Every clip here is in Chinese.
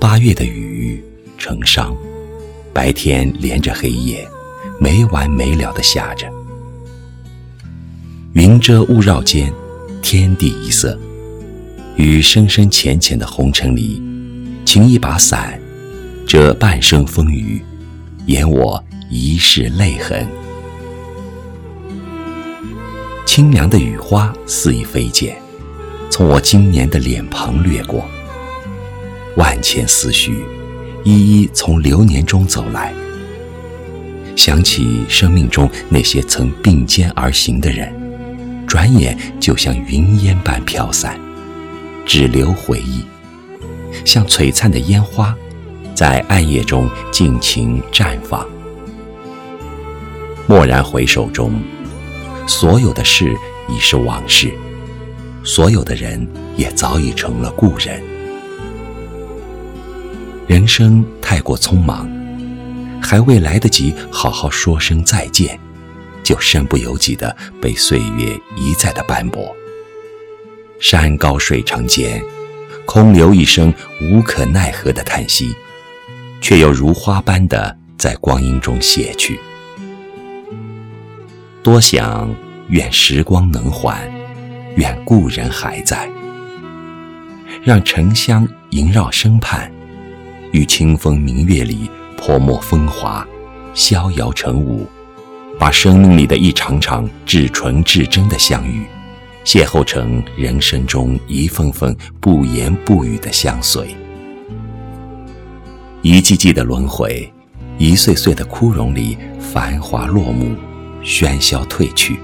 八月的雨成伤，白天连着黑夜，没完没了的下着。云遮雾绕间，天地一色。于深深浅浅的红尘里，擎一把伞，遮半生风雨，掩我一世泪痕。清凉的雨花肆意飞溅，从我今年的脸庞掠过。万千思绪，一一从流年中走来。想起生命中那些曾并肩而行的人，转眼就像云烟般飘散，只留回忆，像璀璨的烟花，在暗夜中尽情绽放。蓦然回首中，所有的事已是往事，所有的人也早已成了故人。人生太过匆忙，还未来得及好好说声再见，就身不由己地被岁月一再的斑驳。山高水长间，空留一声无可奈何的叹息，却又如花般的在光阴中谢去。多想愿时光能缓，愿故人还在，让沉香萦绕身畔。于清风明月里泼墨风华，逍遥成舞，把生命里的一场场至纯至真的相遇，邂逅成人生中一份份不言不语的相随。一季季的轮回，一岁岁的枯荣里，繁华落幕，喧嚣褪去。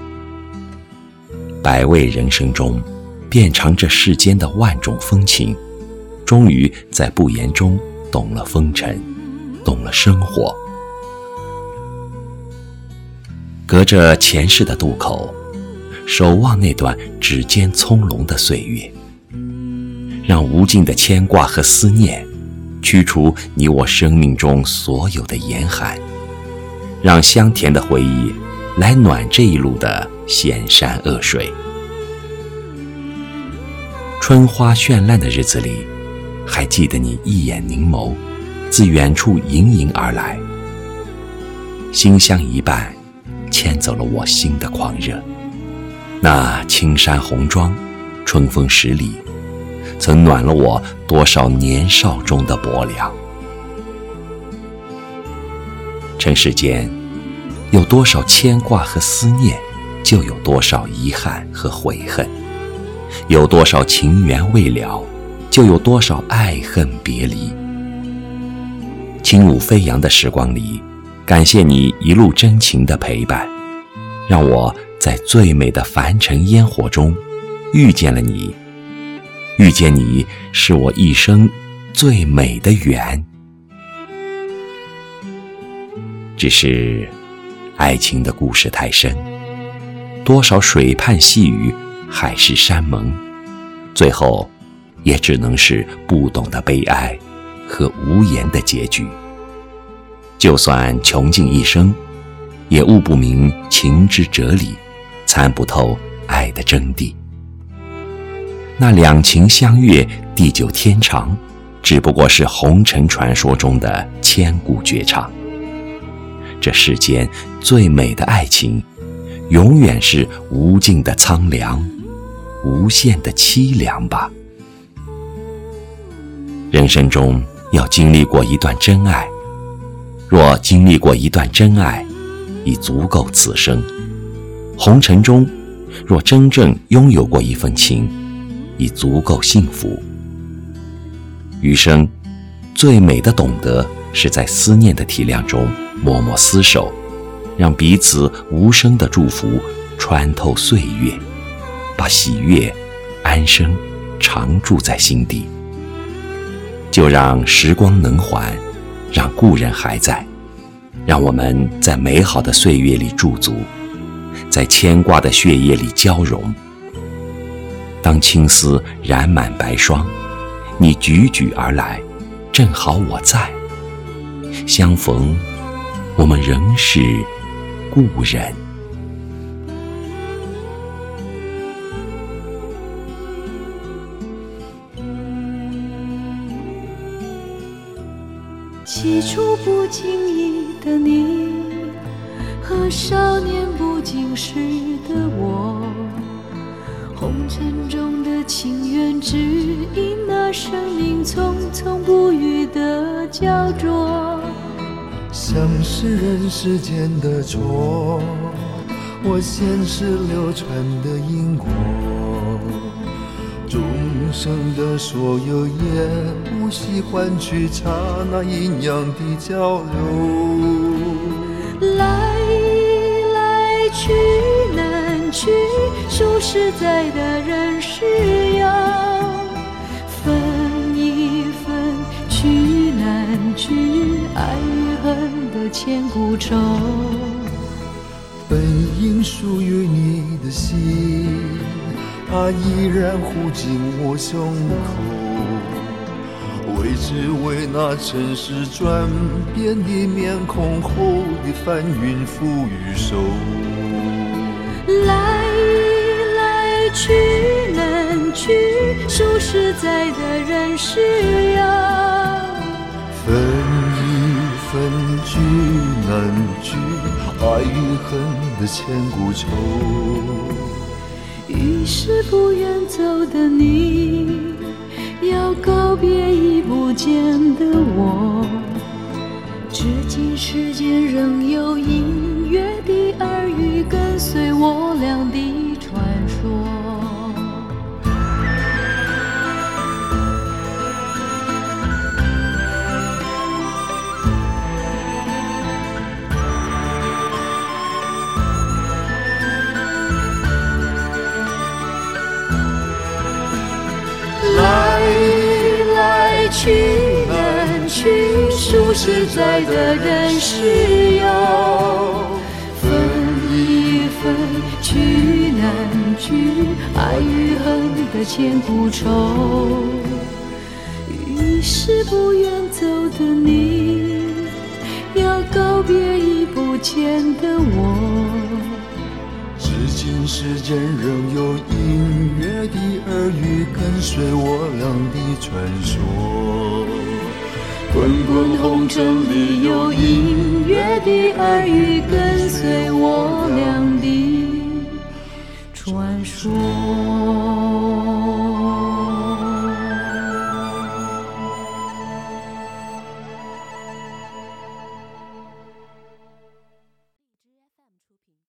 百味人生中，遍尝这世间的万种风情，终于在不言中。懂了风尘，懂了生活。隔着前世的渡口，守望那段指尖葱茏的岁月，让无尽的牵挂和思念驱除你我生命中所有的严寒，让香甜的回忆来暖这一路的险山恶水。春花绚烂的日子里。还记得你一眼凝眸，自远处盈盈而来，馨香一半，牵走了我心的狂热。那青山红妆，春风十里，曾暖了我多少年少中的薄凉。尘世间，有多少牵挂和思念，就有多少遗憾和悔恨；有多少情缘未了。就有多少爱恨别离。轻舞飞扬的时光里，感谢你一路真情的陪伴，让我在最美的凡尘烟火中遇见了你。遇见你是我一生最美的缘。只是，爱情的故事太深，多少水畔细雨，海誓山盟，最后。也只能是不懂的悲哀和无言的结局。就算穷尽一生，也悟不明情之哲理，参不透爱的真谛。那两情相悦，地久天长，只不过是红尘传说中的千古绝唱。这世间最美的爱情，永远是无尽的苍凉，无限的凄凉吧。人生中要经历过一段真爱，若经历过一段真爱，已足够此生。红尘中，若真正拥有过一份情，已足够幸福。余生，最美的懂得，是在思念的体谅中默默厮守，让彼此无声的祝福穿透岁月，把喜悦、安生常驻在心底。就让时光能缓，让故人还在，让我们在美好的岁月里驻足，在牵挂的血液里交融。当青丝染满白霜，你踽踽而来，正好我在。相逢，我们仍是故人。起初不经意的你，和少年不经事的我，红尘中的情缘，只因那生命匆匆不语的焦灼。像是人世间的错，我前世流传的因果，生的所有也不惜换取刹那阴阳的交流。来来去难去，数十载的人世游分一分，聚难聚，爱与恨的千古愁。本应属于你的心，它依然护紧我胸口。为只为那尘世转变的面孔后的翻云覆雨手。来来去难去，数十载的人世游分一分聚难聚，爱与恨的千古愁。于是不愿走的你，要告别已不见的我。至今世间仍有隐实在的人是有分一分，聚难聚，爱与恨的千古愁。于是不愿走的你，要告别已不见的我。至今世间仍有隐约的耳语，跟随我俩的传说。滚滚红尘里有隐约的耳语，跟随我俩的